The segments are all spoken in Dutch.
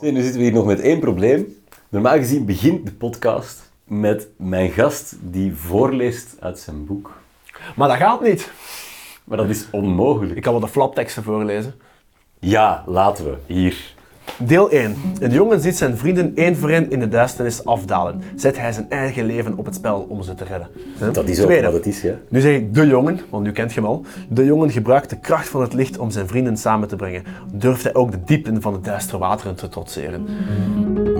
Zie, nu zitten we hier nog met één probleem. Normaal gezien begint de podcast met mijn gast die voorleest uit zijn boek. Maar dat gaat niet. Maar dat is onmogelijk. Ik kan wel de flapteksten voorlezen. Ja, laten we. Hier. Deel 1. Een jongen ziet zijn vrienden één voor één in de duisternis afdalen. Zet hij zijn eigen leven op het spel om ze te redden. Dat is ook Tweede. wat het is, ja. Nu zeg ik de jongen, want nu kent je hem al. De jongen gebruikt de kracht van het licht om zijn vrienden samen te brengen. Durft hij ook de diepten van de duistere wateren te trotseren.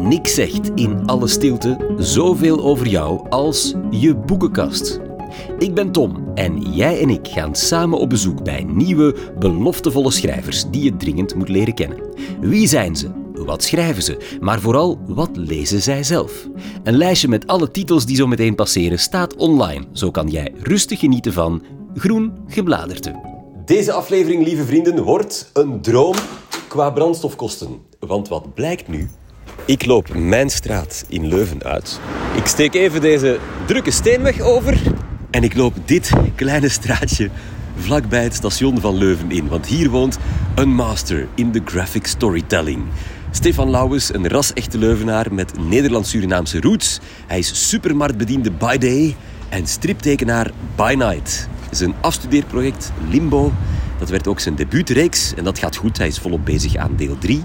Niks zegt in alle stilte zoveel over jou als je boekenkast. Ik ben Tom en jij en ik gaan samen op bezoek bij nieuwe, beloftevolle schrijvers die je dringend moet leren kennen. Wie zijn ze? Wat schrijven ze? Maar vooral, wat lezen zij zelf? Een lijstje met alle titels die zo meteen passeren staat online. Zo kan jij rustig genieten van Groen Gebladerte. Deze aflevering, lieve vrienden, wordt een droom qua brandstofkosten. Want wat blijkt nu? Ik loop mijn straat in Leuven uit. Ik steek even deze drukke steenweg over. En ik loop dit kleine straatje vlakbij het station van Leuven in. Want hier woont een master in de graphic storytelling. Stefan Lauwes, een ras-echte Leuvenaar met Nederlands-Surinaamse roots. Hij is supermarktbediende by day en striptekenaar by night. Zijn afstudeerproject Limbo, dat werd ook zijn debuutreeks en dat gaat goed. Hij is volop bezig aan deel 3.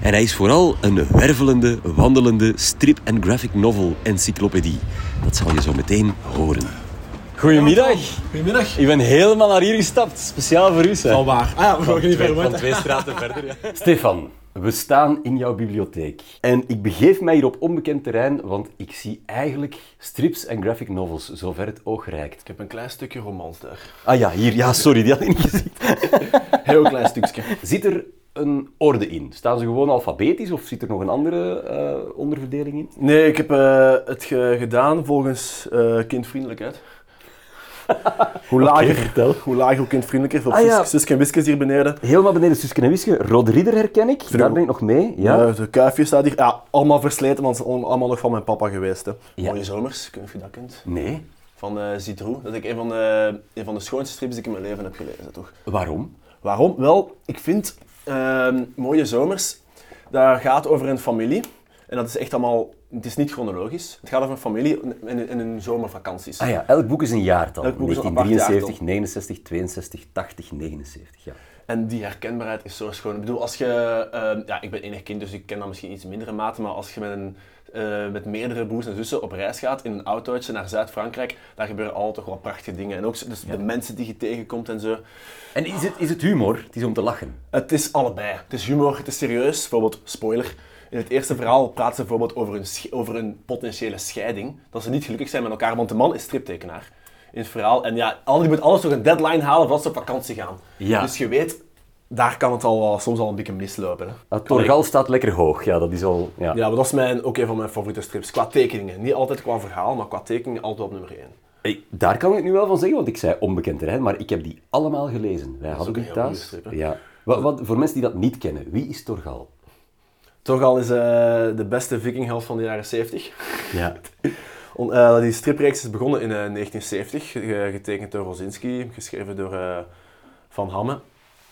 En hij is vooral een wervelende, wandelende strip- en graphic novel encyclopedie. Dat zal je zo meteen horen. Goedemiddag. Goedemiddag. Ik ben helemaal naar hier gestapt, speciaal voor u. Al waar. Ah ja, we gaan niet verder Van twee straten verder, ja. Stefan, we staan in jouw bibliotheek. En ik begeef mij hier op onbekend terrein, want ik zie eigenlijk strips en graphic novels, zover het oog reikt. Ik heb een klein stukje romans daar. Ah ja, hier. Ja, sorry, die had ik niet gezien. Heel klein stukje. Zit er een orde in? Staan ze gewoon alfabetisch of zit er nog een andere eh, onderverdeling in? Nee, ik heb eh, het ge- gedaan volgens eh, kindvriendelijkheid. hoe, lager, hoe lager, hoe kindvriendelijker. Op Ah, ja. Sus- Suske en Wiske is hier beneden. Helemaal beneden Suske en Wiske. Rod Ridder herken ik, daar ben ik nog mee. Ja. Ja. de kuifje staat hier. Ja, allemaal versleten, want ze zijn allemaal nog van mijn papa geweest. Hè. Ja. Mooie zomers, ik weet niet of je dat kent. Nee. Van Zitrou. Dat is een van, de, een van de schoonste strips die ik in mijn leven heb gelezen, toch? Waarom? Waarom? Wel, ik vind ehm, Mooie Zomers, dat gaat over een familie. En dat is echt allemaal, het is niet chronologisch. Het gaat over een familie in, in hun zomervakanties. Ah ja, elk boek is een jaartal. Elk boek is een apart 1973, 69, 62, 80, 79. Ja. En die herkenbaarheid is zo schoon. Ik bedoel, als je... ehm, ja, ik ben enig kind, dus ik ken dat misschien iets mindere mate, maar als je met, een, eh, met meerdere broers en zussen op reis gaat in een autootje naar Zuid-Frankrijk, daar gebeuren altijd toch wel prachtige dingen. En ook dus de mensen die je tegenkomt en zo. En is het, is het humor? Het is om te lachen. Het is allebei. Het is humor, het is serieus. Bijvoorbeeld, spoiler. In het eerste verhaal praten ze bijvoorbeeld over een, over een potentiële scheiding. Dat ze niet gelukkig zijn met elkaar, want de man is striptekenaar. In het verhaal. En ja, al- je moet alles nog een deadline halen voordat ze op vakantie gaan. Ja. Dus je weet, daar kan het al, wel- soms al een beetje mislopen. Hè. Het Torgal staat lekker hoog. Ja, dat is al... Ja. Ja, maar dat is mijn, ook een van mijn favoriete strips. Qua tekeningen. Niet altijd qua verhaal, maar qua tekeningen altijd op nummer 1. Hey, daar kan ik het nu wel van zeggen, want ik zei onbekend terrein, maar ik heb die allemaal gelezen. Wij hadden ook die een heel mooie thuis. strip, ja. Wat, wat, voor mensen die dat niet kennen, wie is Torgal? Toch al is eh, de beste vikingheld van de jaren 70. Ja. On- eh, die stripreeks is begonnen in eh, 1970, ge- getekend door Rosinski, geschreven door eh, Van Hamme.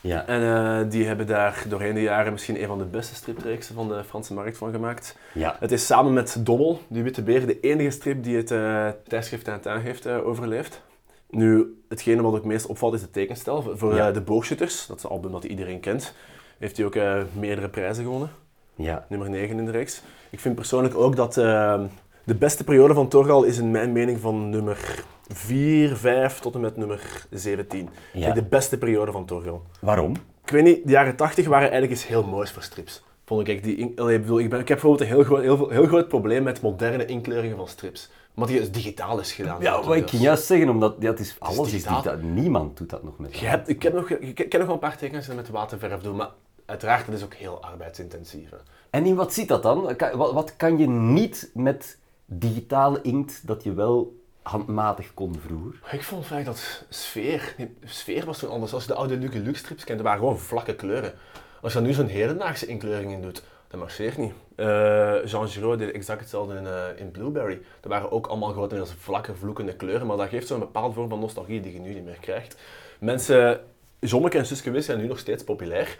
ja. En eh, die hebben daar doorheen de jaren misschien een van de beste stripreeksen van de Franse markt van gemaakt. Ja. Het is samen met Dommel, die Witte Beer, de enige strip die het eh, tijdschrift Tintin heeft eh, overleefd. Nu, hetgene wat ook meest opvalt is de tekenstijl. Voor- Ja. eh, de Boogschutters, dat is een album dat iedereen kent, heeft hij ook eh, meerdere prijzen gewonnen Ja. nummer 9 in de reeks. Ik vind persoonlijk ook dat eh, de beste periode van Torgal is in mijn mening van nummer 4, 5 tot en met nummer 17. Ja. Kijk, De beste periode van Torgal. Waarom? Ik weet niet, de jaren 80 waren eigenlijk iets heel moois voor strips. Vond ik. Die, in- allee, bedoel, ik, ben, ik heb bijvoorbeeld een heel, groot- heel, veel- heel groot probleem met moderne inkleuringen van strips. Omdat die digitaal is gedaan. Ja, wat ik ging juist zeggen, omdat ja, het is, alles is digitaal. digitaal. Niemand doet dat nog met Je hebt, ik, heb nog, ik ken nog wel een paar die met waterverf doen, maar uiteraard, dat is ook heel arbeidsintensief. hè. En in wat zit dat dan? Kan- Wat, wat kan je niet met digitale inkt dat je wel handmatig kon vroeger? Ik vond vaak dat sfeer, nee, sfeer was toen anders. Als je de oude Luke Luke strips kent, dat waren gewoon vlakke kleuren. Als je daar nu zo'n hedendaagse inkleuring in doet, dat marcheert niet. Eh, Jean Giraud deed exact hetzelfde in, eh, in Blueberry. Dat waren ook allemaal grotendeels vlakke, vloekende kleuren, maar dat geeft zo'n bepaalde vorm van nostalgie die je nu niet meer krijgt. Mensen, Jommeke en Suske Wis zijn nu nog steeds populair,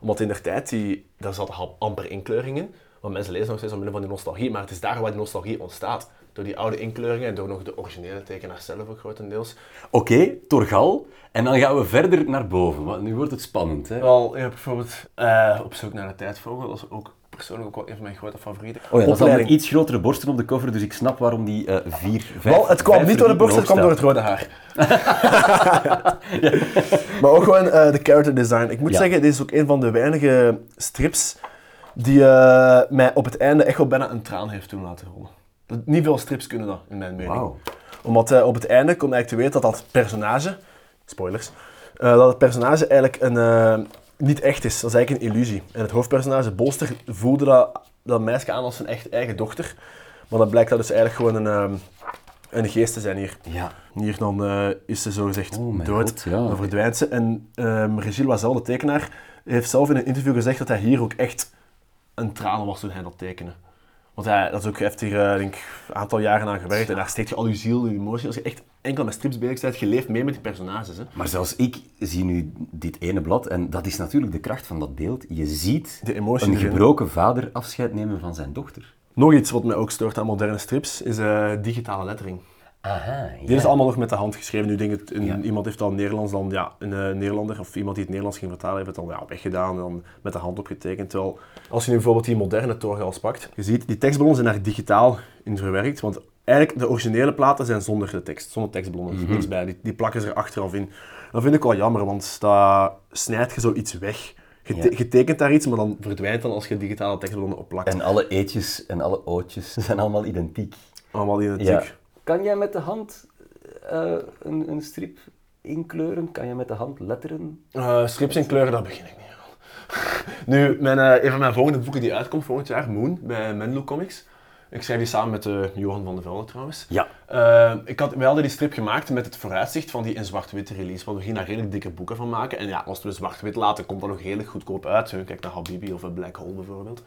Omdat in der tijd, die, daar zat amper inkleuring in. Want mensen lezen nog steeds omwille van die nostalgie. Maar het is daar waar die nostalgie ontstaat. Door die oude inkleuringen en door nog de originele tekenaar zelf ook grotendeels. Oké, Torgal. En dan gaan we verder naar boven, want nu wordt het spannend. Hè? Wel, je hebt bijvoorbeeld eh, Op zoek naar de tijdvogel. Dat is ook persoonlijk ook wel een van mijn grote favorieten. Oh ja, dat is met iets grotere borsten op de cover, dus ik snap waarom die eh vier, vijf... Wel, het kwam niet door de verdiepingen borst, het kwam door het rode haar. maar ook gewoon eh, de character design. Ik moet Ja. zeggen, dit is ook een van de weinige strips die eh, mij op het einde echt wel bijna een traan heeft doen laten rollen. Dat- Niet veel strips kunnen dat, in mijn mening. Omdat op het einde kom je eigenlijk te weten dat dat personage, spoilers, dat het personage eigenlijk een, niet echt is. Dat is eigenlijk een illusie. En het hoofdpersonage, Bolster, voelde dat, dat meisje aan als zijn echt eigen dochter. Maar dan blijkt dat dus eigenlijk gewoon een, ehm, een geest te zijn hier. Ja. Hier dan eh, is ze zogezegd Oh mijn dood, god, ja. dan verdwijnt ze. En um, Regile Wazel, de tekenaar, heeft zelf in een interview gezegd dat hij hier ook echt een traan was toen hij dat tekende. Want hij, dat is ook, heeft hier eh, denk een aantal jaren aan gewerkt en daar steekt je al je ziel, je emotie. Als je echt enkel met strips bezig bent, je leeft mee met die personages. Hè. Maar zelfs ik zie nu dit ene blad, en dat is natuurlijk de kracht van dat beeld. Je ziet De emotie een erin. gebroken vader afscheid nemen van zijn dochter. Nog iets wat mij ook stoort aan moderne strips, is eh, digitale lettering. Aha, Dit is allemaal nog met de hand geschreven. Nu denk ik, een- Ja. iemand heeft al Nederlands, dan ja, een eh, Nederlander of iemand die het Nederlands ging vertalen, heeft het dan ja, weggedaan en dan met de hand opgetekend. Terwijl, als je nu bijvoorbeeld die moderne torgals pakt, je ziet, die tekstballonnen zijn daar digitaal in verwerkt, want eigenlijk de originele platen zijn zonder de tekst, zonder tekstballonnen, Mhm. niks bij. Die, die plakken ze er achteraf in. Dat vind ik wel jammer, want dat snijdt je zoiets weg. Je, te- Ja. je tekent daar iets, maar dan verdwijnt dan als je digitale tekstballonnen opplakt. En alle eetjes en alle ootjes zijn allemaal identiek. Allemaal Ja. tik. Kan jij met de hand eh, een, een strip inkleuren? Kan je met de hand letteren? Eh, strips in kleuren, daar begin ik niet aan. nu, mijn, eh, een van mijn volgende boeken die uitkomt volgend jaar, Moon, bij Menlo Comics. Ik schrijf die samen met Johan van der Velde trouwens. Ja. Ik had, wij hadden die strip gemaakt met het vooruitzicht van die in zwart-wit release. Want we gingen daar redelijk dikke boeken van maken. En ja, als we zwart-wit laten, komt dat nog redelijk goedkoop uit. Kijk naar Habibi of Black Hole bijvoorbeeld.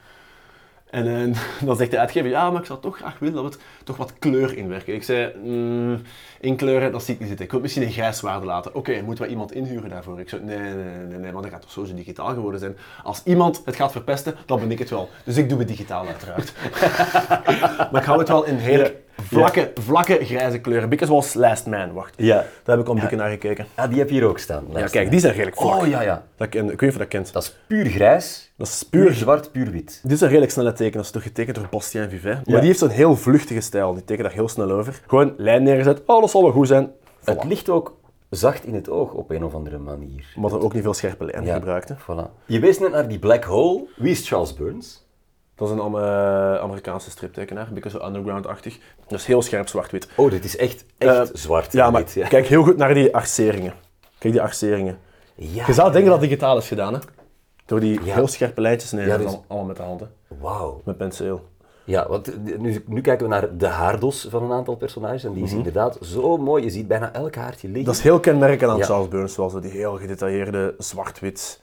En eh, dan zegt de uitgever, ja, maar ik zou toch graag willen dat we het toch wat kleur inwerken. Ik zei, mm, inkleuren, dat zie ik niet zitten. Ik wil misschien in grijswaarde laten. Oké, moeten we iemand inhuren daarvoor? Ik zei, nee, nee, nee, nee, nee, want dat gaat toch sowieso digitaal geworden zijn. Als iemand het gaat verpesten, dan ben ik het wel. Dus ik doe het digitaal uiteraard. maar ik hou het wel in hele vlakke, vlakke grijze kleuren. Beetje zoals Last Man, wacht. Ja. Daar heb ik al een beetje naar gekeken. Ah, die heb je hier ook staan. Ja, kijk, die zijn redelijk vlak. Oh ja, ja. Dat ken, ik weet niet of je dat kent. Dat is puur grijs, Dat is puur puur zwart, puur wit. Dit is een redelijk snelle teken, dat is toch getekend door Bastien Vivet. Maar die heeft zo'n heel vluchtige stijl, die tekent daar heel snel over. Gewoon lijn neergezet, dat zal wel goed zijn. Het ligt ook zacht in het oog op een of andere manier. Maar er ook niet veel scherpe lijnen Ja, gebruikt. Hè. Voilà. Je wees net naar die black hole. Wie is Charles Burns? Dat is een eh, Amerikaanse striptekenaar, een beetje zo underground-achtig. Dat is heel scherp zwart-wit. Oh, dit is echt, echt Eh, zwart. Ja, maar ja. kijk heel goed naar die arceringen. Kijk die arceringen. Ja, Je zou denken dat het digitaal is gedaan, hè? Door die heel scherpe lijntjes. Nee, Ja, dat is dus- al- allemaal met de handen. Wauw. Met penseel. Ja, want eh, nu, nu kijken we naar de haardos van een aantal personages. En die Mhm. is inderdaad zo mooi. Je ziet bijna elk haartje liggen. Dat is heel kenmerkend aan Ja. Charles Burns, zoals zo die heel gedetailleerde zwart-wit.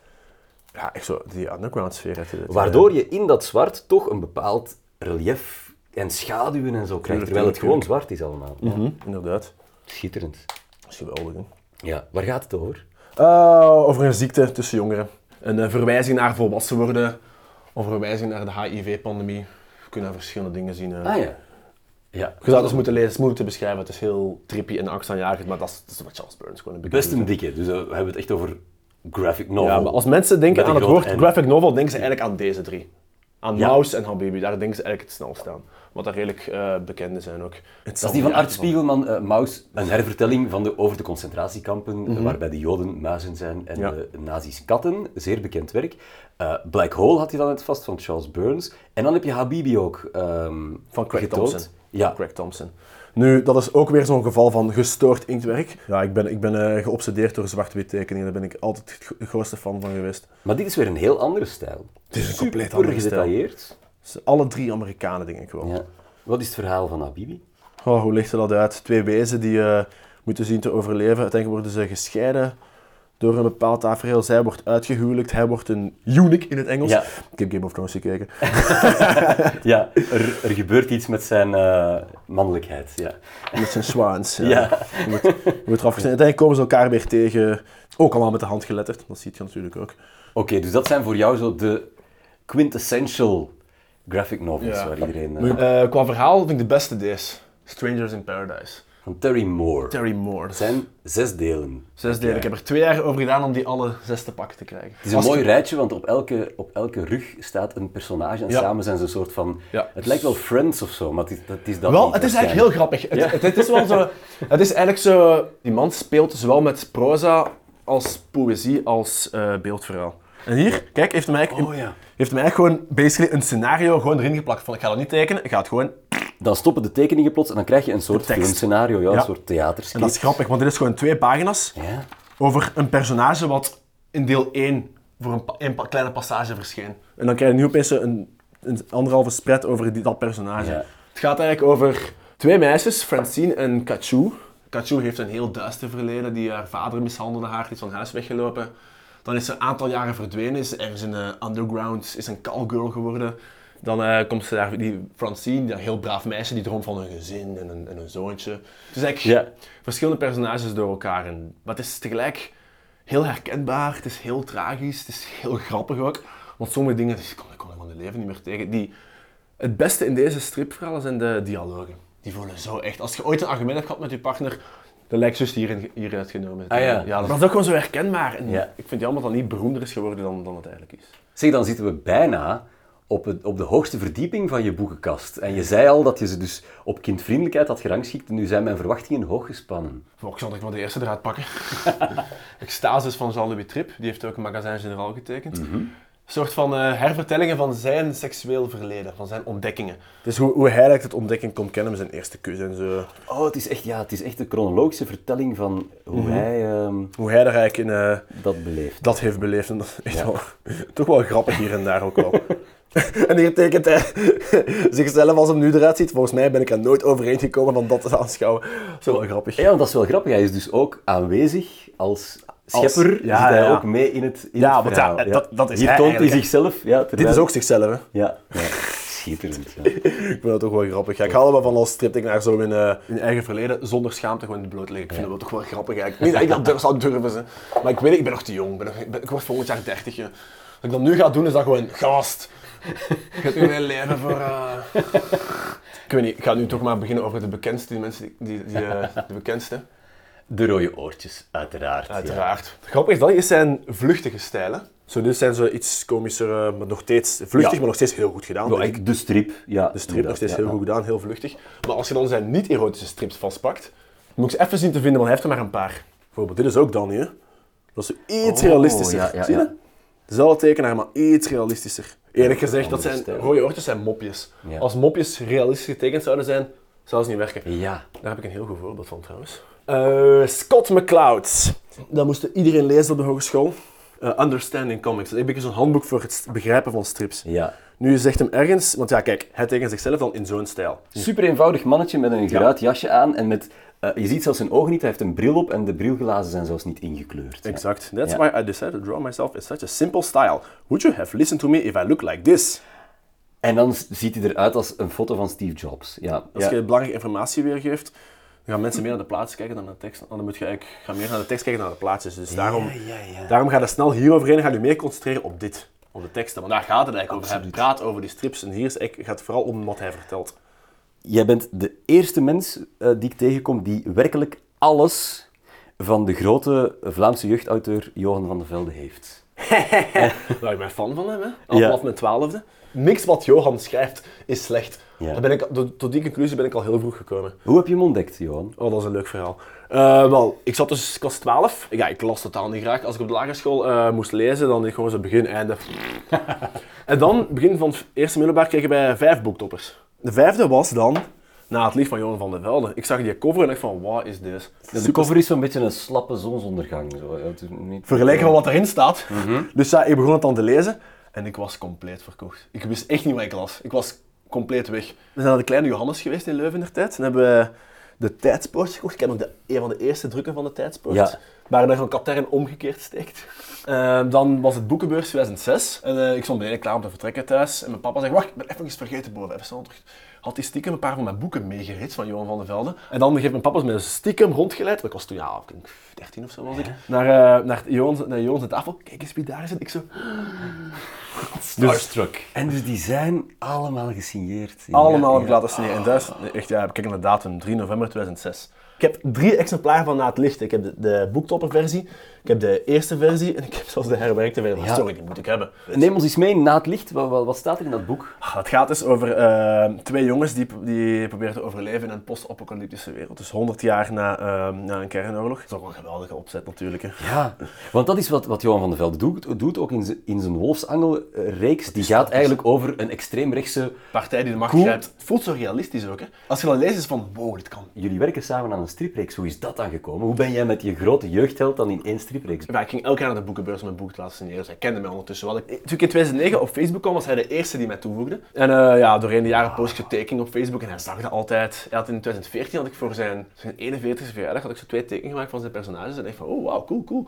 Ja, echt zo, die underground sfeer. Waardoor je in dat zwart toch een bepaald relief en schaduwen en zo krijgt. Terwijl het tuurlijk, gewoon zwart is allemaal. Ja. Mhm, inderdaad. Schitterend. Dat is geweldig, hè? Ja, waar gaat het over? Eh, over een ziekte tussen jongeren. Een eh, verwijzing naar volwassen worden. Of een verwijzing naar de HIV-pandemie. We kunnen verschillende dingen zien. eh. Ah ja. Ja. Je zou het eens moeten lezen, het is moeilijk te beschrijven. Het is heel trippy en angstaanjagend, maar dat is, dat is wat Charles Burns gewoon een Best een dikke, dus we hebben het echt over graphic novel. Ja, maar als mensen denken aan het woord graphic novel, denken ze eigenlijk aan deze drie. Aan Ja. Mouse en Habibi, daar denken ze eigenlijk het snelst aan. Wat daar redelijk eh, bekende zijn ook. Dat is die van Art Spiegelman, eh Maus, een hervertelling van de, over de concentratiekampen, eh, waarbij de Joden muizen zijn en Mhm. Ja. de nazi's katten. Zeer bekend werk. Black Hole had hij dan net vast van Charles Burns. En dan heb je Habibi ook ehm, Van Craig getoond. Thompson. Ja, Craig Thompson. Nu, dat is ook weer zo'n geval van gestoord inktwerk. Ja, ik ben, ik ben eh, geobsedeerd door zwart-wit tekeningen. Daar ben ik altijd de grootste fan van geweest. maar dit is weer een heel andere stijl. Het is een compleet andere stijl. gedetailleerd. Het zijn Alle drie Amerikanen, denk ik wel. Ja. Wat is het verhaal van Habibi? Oh, hoe ligt er dat uit? Twee wezen die eh, moeten zien te overleven. Uiteindelijk worden ze gescheiden door een bepaald tafereel. Zij wordt uitgehuwelijkt, hij wordt een eunuch in het Engels. Ja. Ik heb Game of Thrones gekeken. Ja, er, er gebeurt iets met zijn eh, mannelijkheid. Ja. Met zijn swans. Ja. Ja. Je moet, je moet eraf. Uiteindelijk komen ze elkaar weer tegen. Ook allemaal met de hand geletterd. Dat ziet je natuurlijk ook. Oké, dus dat zijn voor jou zo de quintessential graphic novels waar iedereen... eh, Eh, qua verhaal vind ik de beste deze. Strangers in Paradise. Van Terry Moore. Terry Moore. Het zijn zes delen. Zes delen. Ik heb er twee jaar over gedaan om die alle zes te pakken te krijgen. Het is een mooi rijtje, want op elke, op elke rug staat een personage en Ja. samen zijn ze een soort van... Ja. Het lijkt wel Friends of zo, maar het is, dat is dat Wel, niet het is eigenlijk heel grappig. Het, Ja. het, het is wel zo... Het is eigenlijk zo... Die man speelt zowel met proza als poëzie als eh, beeldverhaal. En hier, kijk, heeft hem eigenlijk, Oh ja. heeft hem eigenlijk gewoon basically een scenario gewoon erin geplakt. Van, ik ga dat niet tekenen, ik ga het gewoon... Dan stoppen de tekeningen plots en dan krijg je een soort filmscenario, ja, Ja. een soort theaterskit. En dat is grappig, want dit is gewoon twee pagina's Ja. over een personage wat in deel 1 voor een, pa- een pa- kleine passage verscheen. En dan krijg je nu opeens een, een anderhalve spread over die, dat personage. Het gaat eigenlijk over twee meisjes, Francine en Kachou. Kachou heeft een heel duister verleden. Die haar vader mishandelde haar, die is van huis weggelopen. Dan is ze een aantal jaren verdwenen, is ergens in de underground, is een callgirl geworden. Dan eh, komt ze daar, die Francine, die een heel braaf meisje, die droomt van een gezin en een, en een zoontje. Het is eigenlijk verschillende personages door elkaar. En, maar het is tegelijk heel herkenbaar, het is heel tragisch, het is heel grappig ook. Want sommige dingen, die kon ik kon ik van mijn leven niet meer tegen. Die, het beste in deze stripverhalen zijn de dialogen. Die voelen zo echt. Als je ooit een argument hebt gehad met je partner, dan lijkt juist hierin, hieruit genomen. Ah, ja. ja dat is ook gewoon zo herkenbaar. En Ja. ik vind jammer dat het niet beroemder is geworden dan, dan het eigenlijk is. Zeg, dan zitten we bijna op, het, op de hoogste verdieping van je boekenkast. En je zei al dat je ze dus op kindvriendelijkheid had gerangschikt. En nu zijn mijn verwachtingen hoog gespannen. Volgens zal ik wel de eerste eruit pakken. Extasis van Jean-Louis Tripp, die heeft ook een magazijn generaal getekend. Een soort van eh, hervertellingen van zijn seksueel verleden, van zijn ontdekkingen. Dus hoe, hoe hij eigenlijk het ontdekking kon kennen met zijn eerste kus en zo. Oh, het is echt, ja, het is echt een chronologische vertelling van hoe hij ehm, Hoe hij er eigenlijk in eh, dat beleeft. dat heeft beleefd. En dat is echt wel, toch wel grappig hier en daar ook wel. en hier tekent hij zichzelf als hem nu eruit ziet. Volgens mij ben ik er nooit overheen gekomen van dat te aanschouwen. Dat is wel grappig. Ja, want dat is wel grappig. Hij is dus ook aanwezig als schepper. ja, zit hij ja. ook mee in het, in Ja, het verhaal. ja, dat- dat is Hier hij toont hij zichzelf. Ja, Dit terwijl- is ook zichzelf, hè. Ja, ja. schitterend. Ja. Ik vind dat toch wel grappig. Ja, ik haal er wel van als striptekenaar zo in, eh in eigen verleden zonder schaamte gewoon in het bloot liggen. Ik vind dat wel toch wel grappig eigenlijk. Niet dat ik dat durf, zou durven, ze. maar ik weet ik ben nog te jong. Ik, ben nog, ik, word volgend jaar 30. hè. Wat ik dan nu ga doen is dat gewoon gast. Ik ga nu mijn leven voor. eh, Ik weet niet, ik ga nu toch maar beginnen over de bekendste, die mensen, die, die, die, eh, de bekendste. De rode oortjes, uiteraard. Uiteraard. Grappig is dat is zijn vluchtige stijlen. Zo, dit zijn zo iets komischer, eh, maar nog steeds vluchtig, Ja. maar nog steeds heel goed gedaan. Ja. ik. Ja, de strip. Ja, De strip nog steeds Ja, heel ja. goed gedaan, heel vluchtig. Maar als je dan zijn niet-erotische strips vastpakt, moet ik ze even zien te vinden, want hij heeft er maar een paar. Bijvoorbeeld, dit is ook Danny, hè? Dat is iets Oh, realistischer. ja, ja, Zie je? ja. Dezelfde tekenaar, maar iets realistischer. Eerlijk gezegd, dat zijn rode oortjes zijn mopjes. Ja. Als mopjes realistisch getekend zouden zijn, zou ze niet werken. Ja. Daar heb ik een heel goed voorbeeld van trouwens. Eh, Scott McCloud. Dat moest iedereen lezen op de hogeschool. Eh, Understanding Comics. Dat is een beetje zo'n handboek voor het begrijpen van strips. ja. Nu zegt hem ergens, want ja, kijk, hij tekent zichzelf dan in zo'n stijl. Super eenvoudig mannetje met een geruit jasje aan en met... eh, je ziet zelfs zijn ogen niet, hij heeft een bril op en de brilglazen zijn zelfs niet ingekleurd. Ja. Exact. That's Ja. why I decided to draw myself in such a simple style. Would you have listened to me if I look like this? En dan ziet hij eruit als een foto van Steve Jobs. Ja. Als ja. je belangrijke informatie weergeeft, dan gaan mensen meer naar de plaatjes kijken dan naar de tekst. Dan moet je eigenlijk gaan meer naar de tekst kijken dan naar de plaatjes. Dus daarom, ja, ja. daarom ga je snel hieroverheen en ga je meer concentreren op dit. Op de teksten. Want daar gaat het eigenlijk over. Hij praat over die strips en hier is gaat het vooral om wat hij vertelt. Jij bent de eerste mens eh, die ik tegenkom die werkelijk alles van de grote Vlaamse jeugdauteur Johan van der Velde heeft. Waar ik ben fan van hem, hè. Al Ja. vanaf mijn twaalfde. Niks wat Johan schrijft is slecht. Ja. Ben ik, tot, die conclusie ben ik al heel vroeg gekomen. Hoe heb je hem ontdekt, Johan? Oh, dat is een leuk verhaal. Eh, wel, ik zat dus, ik was 12. Ja, ik las totaal niet graag. Als ik op de lagere school eh, moest lezen, dan deed ik gewoon zo begin, einde. en dan, begin van het eerste middelbaar, kregen wij vijf boektoppers. De vijfde was dan, na het licht van Johan van der Velde. Ik zag die cover en dacht van, wat is dit? De cover is zo'n beetje een slappe zonsondergang. Zo. Niet... Vergelijken van wat erin staat. Mhm. Dus ja, ik begon het dan te lezen en ik was compleet verkocht. Ik wist echt niet wat ik las. Ik was compleet weg. We zijn naar de kleine Johannes geweest in Leuven in der tijd. En hebben de Tijdspoort gekocht. Ik heb nog de, een van de eerste drukken van de Tijdspoort. Ja. waar je een katern omgekeerd steekt. Eh, dan was het boekenbeurs 2006 en eh, ik stond beneden klaar om te vertrekken thuis. En mijn papa zei, wacht, ik ben even vergeten boven. Even snel terug. Had hij stiekem een paar van mijn boeken meegerits van Johan van der Velde. En dan heeft mijn papa me stiekem rondgeleid. Ik was toen, ja, ik denk 13 of zo was ik. Naar, uh, naar Johan, naar Johan tafel. Kijk eens wie daar zit. Ik zo... Starstruck. En dus die zijn allemaal gesigneerd. Allemaal heb ik laten signeren. En thuis, echt, ja, kijk naar de datum, 3 november 2006. Ik heb drie exemplaren van Na het Licht. Ik heb de, de boektopperversie, ik heb de eerste versie en ik heb zelfs de herwerkte versie. Ja. Sorry, die moet ik hebben. Neem ons eens mee Na het Licht. Wat, wat, staat er in dat boek? Ah, het gaat dus over uh, twee jongens die, die proberen te overleven in een post-apocalyptische wereld. Dus 100 jaar na, uh, na een kernoorlog. Dat is ook een geweldige opzet natuurlijk. Hè. Ja, want dat is wat, wat Johan van der Velde doet, doet ook in, in zijn Wolfsangel-reeks. Die gaat eigenlijk over een extreemrechtse... Partij die de macht grijpt. Het voelt zo realistisch ook. Hè. Als je dan leest is van, wow, dit kan. Jullie werken samen aan een stripreeks. Hoe is dat dan gekomen? Hoe ben jij met je grote jeugdheld dan in één ik ging elk jaar naar de boekenbeurs om mijn boek te laten signeren. Zij kende mij ondertussen wel. Ik, toen ik in 2009 op Facebook kwam, was hij de eerste die mij toevoegde. En uh, ja, doorheen de jaren post ik tekeningen op Facebook en hij zag dat altijd. Hij had in 2014 had ik voor zijn, zijn 41e verjaardag had ik zo twee tekeningen gemaakt van zijn personages. En ik van, oh wow, cool, cool.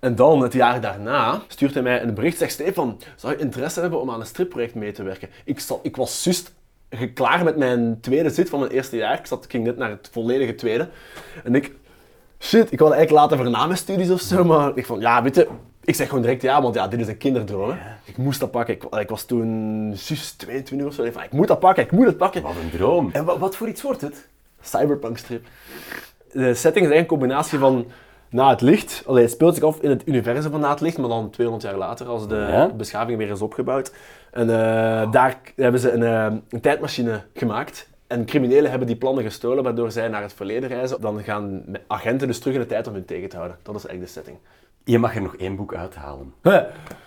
En dan, het jaar daarna, stuurt hij mij een bericht. Zegt Stefan, zou je interesse hebben om aan een stripproject mee te werken? Ik, zat, ik was juist klaar met mijn tweede zit van mijn eerste jaar. Ik, zat, ging net naar het volledige tweede. En ik, shit, ik wilde eigenlijk laten voor na mijn studies of zo, maar ik vond, ja, weet je, ik zeg gewoon direct ja, want ja, dit is een kinderdroom. Hè. Ik moest dat pakken. Ik, ik was toen zus 22 of zo. Ik, van, ik moet dat pakken, ik moet het pakken. Wat een droom. En wat, wat voor iets wordt het? Cyberpunk strip. De setting is eigenlijk een combinatie van na het licht. Allee, het speelt zich af in het universum van na het licht, maar dan 200 jaar later, als de ja? beschaving weer is opgebouwd. En uh, daar hebben ze een, uh, een tijdmachine gemaakt. En criminelen hebben die plannen gestolen, waardoor zij naar het verleden reizen. Dan gaan agenten dus terug in de tijd om hun tegen te houden. Dat is eigenlijk de setting. Je mag er nog één boek uithalen. Huh.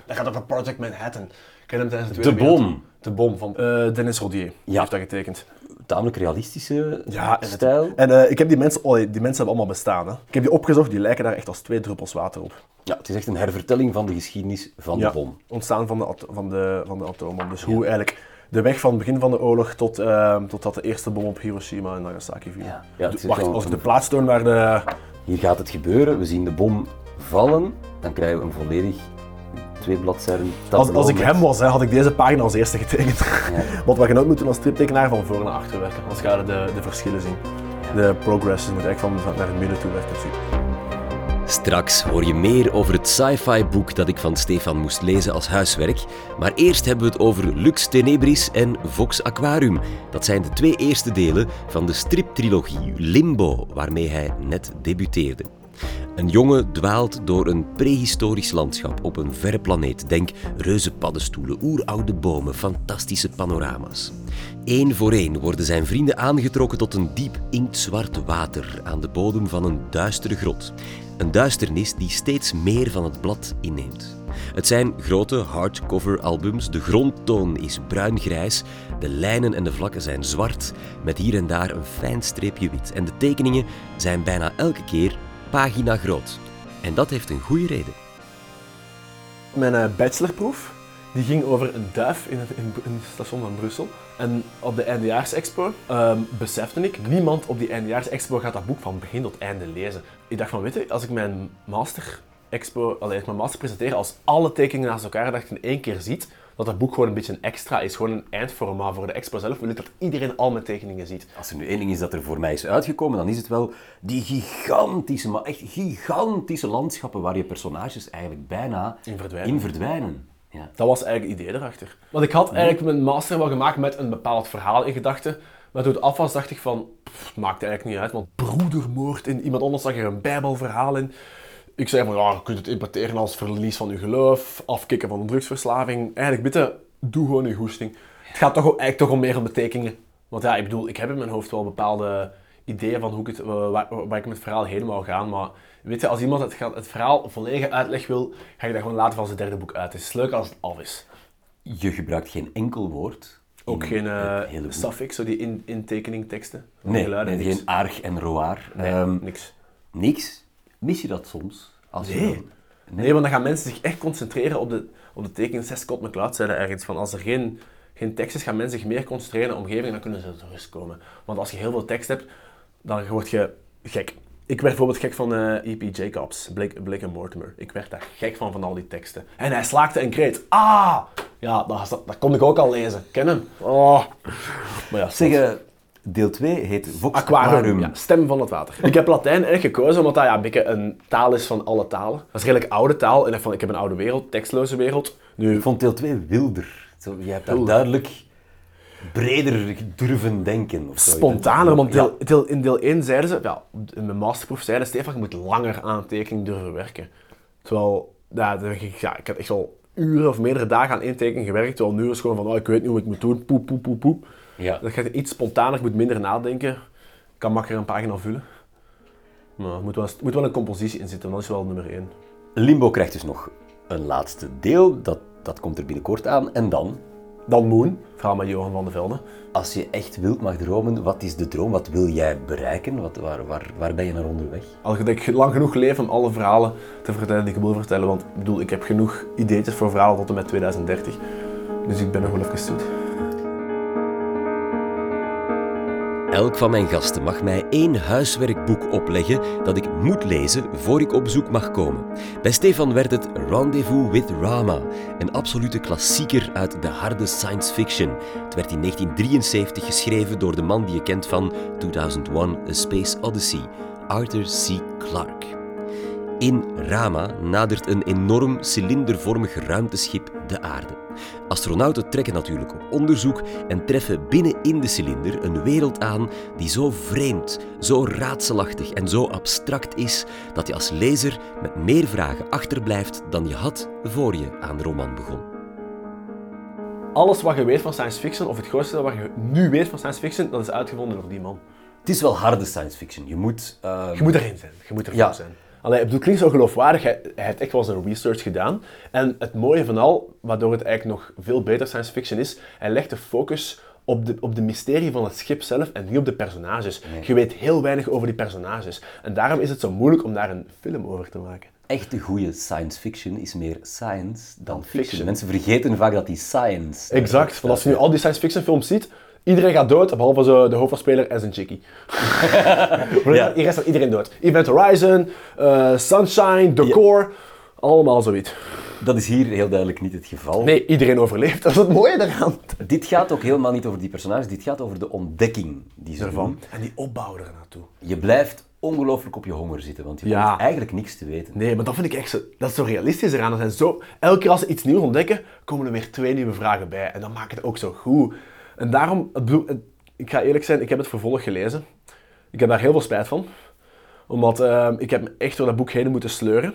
Dat gaat over Project Manhattan. Ken hem tijdens de Tweede De Bom. De Bom van uh, Dennis Rodier. Ja. heeft dat getekend. Tamelijk realistische ja, stijl. En uh, ik heb die mensen, oh, die mensen hebben allemaal bestaan. Hè. Ik heb die opgezocht, die lijken daar echt als twee druppels water op. Ja, het is echt een hervertelling van de geschiedenis van ja. de bom. Ontstaan van de, van de, van de atoombom. Dus hoe eigenlijk de weg van het begin van de oorlog tot, uh, totdat de eerste bom op Hiroshima en Nagasaki viel. Ja. Ja, Wacht, als ik de plaats toon waar de... Hier gaat het gebeuren. We zien de bom vallen. Dan krijgen we een volledig twee bladzijden. Als, als ik hem was, hè, had ik deze pagina als eerste getekend. Ja. Want wat je nooit moet doen als striptekenaar, van voor naar achter werken. Anders ga je de, de verschillen zien. De progress, je moet eigenlijk van, van naar het midden toe werken. Straks hoor je meer over het sci-fi boek dat ik van Stefan moest lezen als huiswerk. Maar eerst hebben we het over Lux Tenebris en Vox Aquarium. Dat zijn de twee eerste delen van de striptrilogie Limbo, waarmee hij net debuteerde. Een jongen dwaalt door een prehistorisch landschap op een verre planeet. Denk reuze paddenstoelen, oeroude bomen, fantastische panorama's. Eén voor één worden zijn vrienden aangetrokken tot een diep inktzwart water aan de bodem van een duistere grot. Een duisternis die steeds meer van het blad inneemt. Het zijn grote hardcover albums. De grondtoon is bruingrijs. De lijnen en de vlakken zijn zwart, met hier en daar een fijn streepje wit. En de tekeningen zijn bijna elke keer pagina groot. En dat heeft een goede reden. Mijn uh, bachelorproef die ging over een duif in het, in, in het station van Brussel. En op de eindejaarsexpo um, besefte ik, niemand op die eindejaarsexpo gaat dat boek van begin tot einde lezen. Ik dacht van, weet je, als ik mijn master expo, alleen mijn master presenteer, als alle tekeningen naast elkaar dat je in één keer ziet, dat dat boek gewoon een beetje een extra is, gewoon een eindformaat voor de expo zelf, wil ik dat iedereen al mijn tekeningen ziet. Als er nu één ding is dat er voor mij is uitgekomen, dan is het wel die gigantische, maar echt gigantische landschappen waar je personages eigenlijk bijna in verdwijnen. In verdwijnen. Ja. Dat was eigenlijk het idee erachter. Want ik had eigenlijk mijn master wel gemaakt met een bepaald verhaal in gedachten. Maar toen het af was, dacht ik van, pff, maakt eigenlijk niet uit, want broedermoord in iemand anders zag er een bijbelverhaal in. Ik zei van, ja, je kunt het interpreteren als verlies van je geloof, afkicken van een drugsverslaving. Eigenlijk, bitte, doe gewoon je goesting. Het gaat toch eigenlijk toch om meer betekeningen. Want ja, ik bedoel, ik heb in mijn hoofd wel bepaalde ideeën van hoe ik het, waar, waar ik met het verhaal heen wou gaan, maar weet je, als iemand het, het verhaal volledig uitleg wil, ga ik dat gewoon laten van zijn derde boek uit. Het is leuk als het af is. Je gebruikt geen enkel woord. Ook geen uh, suffix, zo die in, intekeningteksten? Nee, geluiden, nee geen arg en roar. Nee, um, niks. Niks? Mis je dat soms? Als nee. nee. nee. want dan gaan mensen zich echt concentreren op de, op de tekening. Scott McCloud zei er ergens van, als er geen, geen tekst is, gaan mensen zich meer concentreren op de omgeving, dan kunnen ze tot rust komen. Want als je heel veel tekst hebt, dan word je gek. ik werd bijvoorbeeld gek van eh E.P. Jacobs, Blake, Blake en Mortimer. Ik werd daar gek van, van al die teksten. En hij slaakte een kreet. Ah! Ja, dat, dat, dat kon ik ook al lezen. Ken hem. Oh. Maar ja, Zeg, eh, deel 2 heet Vox Aquarium, ja, stem van het water. Ik heb Latijn echt gekozen omdat dat ja, een een taal is van alle talen. Dat is redelijk oude taal en ik van, ik heb een oude wereld, tekstloze wereld. Nu, Ik vond deel 2 wilder. Zo, je hebt daar duidelijk breder durven denken. Of spontaner, want deel, deel- in deel 1 zeiden ze, ja, in mijn masterproef zeiden Stefan, je moet langer aan een tekening durven werken. Terwijl, ja, ik, ja, ik had echt wel uren of meerdere dagen aan één tekening gewerkt, terwijl nu is het gewoon van, oh, ik weet niet hoe ik moet doen, poep, poep, poep, poep. Ja. Dan gaat iets spontaner, moet minder nadenken, ik kan makkelijker een pagina vullen. Maar er moet wel, moet wel een compositie in zitten, dat is wel nummer 1. Limbo krijgt dus nog een laatste deel. Dat, dat komt er binnenkort aan. En dan, Dan Moon, verhaal met Johan van de Velde. als je echt wild mag dromen, wat is de droom? Wat wil jij bereiken? Wat, waar, waar, waar ben je naar onderweg? Als ik lang genoeg leef om alle verhalen te vertellen die ik wil vertellen. Want ik bedoel, ik heb genoeg ideetjes voor verhalen tot en met 2030. Dus ik ben nog wel even zoet. Elk van mijn gasten mag mij één huiswerkboek opleggen dat ik moet lezen voor ik op bezoek mag komen. Bij Stefan werd het Rendezvous with Rama, een absolute klassieker uit de harde science fiction. Het werd in 1973 geschreven door de man die je kent van 2001 A Space Odyssey, Arthur C. Clarke. In Rama nadert een enorm cilindervormig ruimteschip de aarde. Astronauten trekken natuurlijk op onderzoek en treffen binnen in de cilinder een wereld aan die zo vreemd, zo raadselachtig en zo abstract is dat je als lezer met meer vragen achterblijft dan je had voor je aan de roman begon. Alles wat je weet van science fiction, of het grootste wat je nu weet van science fiction, dat is uitgevonden door die man. Het is wel harde science fiction. Je moet... eh, Je moet erin zijn. Je moet ervoor Ja. zijn. Allee, het klinkt zo geloofwaardig. Hij, hij heeft echt wel zijn research gedaan. En het mooie van al, waardoor het eigenlijk nog veel beter science fiction is, hij legt de focus op de, op de mysterie van het schip zelf en niet op de personages. Je weet heel weinig over die personages. En daarom is het zo moeilijk om daar een film over te maken. Echte goede science fiction is meer science dan fiction. fiction. Mensen vergeten vaak dat die science... Exact. Want als je nu al die science fiction films ziet, iedereen gaat dood, behalve zo de hoofdrolspeler en zijn chickie. Ja. de rest gaat iedereen dood. Event Horizon, eh, Sunshine, The Ja. Core, allemaal zoiets. Dat is hier heel duidelijk niet het geval. Nee, iedereen overleeft. Dat is het mooie daaraan. Dit gaat ook helemaal niet over die personages, dit gaat over de ontdekking die ze doen. En die opbouw er naartoe. Je blijft ongelooflijk op je honger zitten, want je Ja. eigenlijk niks te weten. Nee, maar dat vind ik echt zo, dat is zo realistisch eraan. Dat zijn zo, elke keer als ze iets nieuws ontdekken, komen er weer twee nieuwe vragen bij. En dat maakt het ook zo goed. En daarom, ik ga eerlijk zijn, ik heb het vervolg gelezen. Ik heb daar heel veel spijt van. Omdat eh, ik heb me echt door dat boek heen moeten sleuren.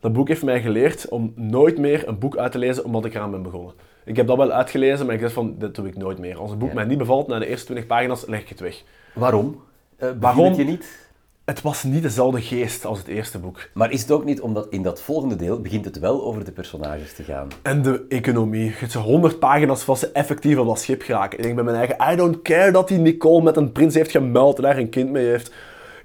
Dat boek heeft mij geleerd om nooit meer een boek uit te lezen omdat ik eraan ben begonnen. Ik heb dat wel uitgelezen, maar ik dacht van, dit doe ik nooit meer. Als een boek Ja. mij niet bevalt na de eerste 20 pagina's, leg ik het weg. Waarom? Waarom? Waarom? je niet? Het was niet dezelfde geest als het eerste boek. Maar is het ook niet omdat in dat volgende deel begint het wel over de personages te gaan? En de economie. Zo 100 pagina's vast ze effectief op dat schip geraken. Ik denk bij mijn eigen, I don't care dat die Nicole met een prins heeft gemuild en daar een kind mee heeft.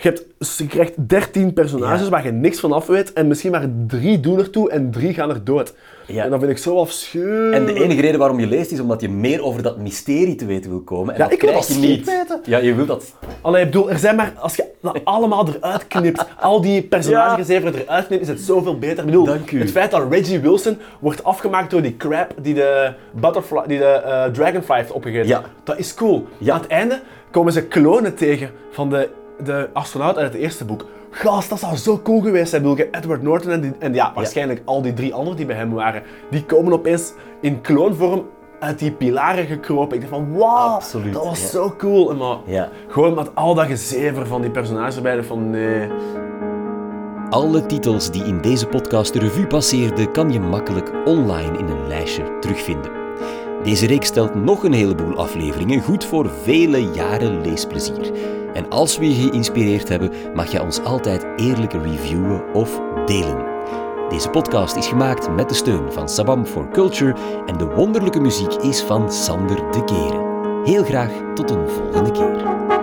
Je, hebt, je krijgt 13 personages Ja. waar je niks van af weet en misschien maar drie doen ertoe en drie gaan er dood. Ja. En dat vind ik zo afschuwelijk. En de enige reden waarom je leest is omdat je meer over dat mysterie te weten wil komen. En Ja, dat ik wil dat je niet. weten. Ja, je wilt dat. Allee, ik bedoel, er zijn maar, als je dat allemaal eruit knipt, al die personagegezeven eruit knipt, is het zoveel beter. Ik bedoel, Dank u. het feit dat Reggie Wilson wordt afgemaakt door die crab die de, butterfly, die de eh, Dragonfly heeft opgegeten, Ja. dat is cool. Ja. Aan het einde komen ze klonen tegen van de, de astronaut uit het eerste boek. Gast, dat zou zo cool geweest zijn. Ik bedoel, Edward Norton en, die, en ja, waarschijnlijk al die drie anderen die bij hem waren, die komen opeens in kloonvorm uit die pilaren gekropen. Ik dacht van, wauw, dat was ja. zo cool. En Maar Ja. gewoon met al dat gezever van die personages erbij, van nee. Alle titels die in deze podcast de revue passeerden, kan je makkelijk online in een lijstje terugvinden. Deze reeks stelt nog een heleboel afleveringen, goed voor vele jaren leesplezier. En als we je geïnspireerd hebben, mag je ons altijd eerlijk reviewen of delen. Deze podcast is gemaakt met de steun van Sabam for Culture en de wonderlijke muziek is van Sander de Keren. Heel graag tot een volgende keer.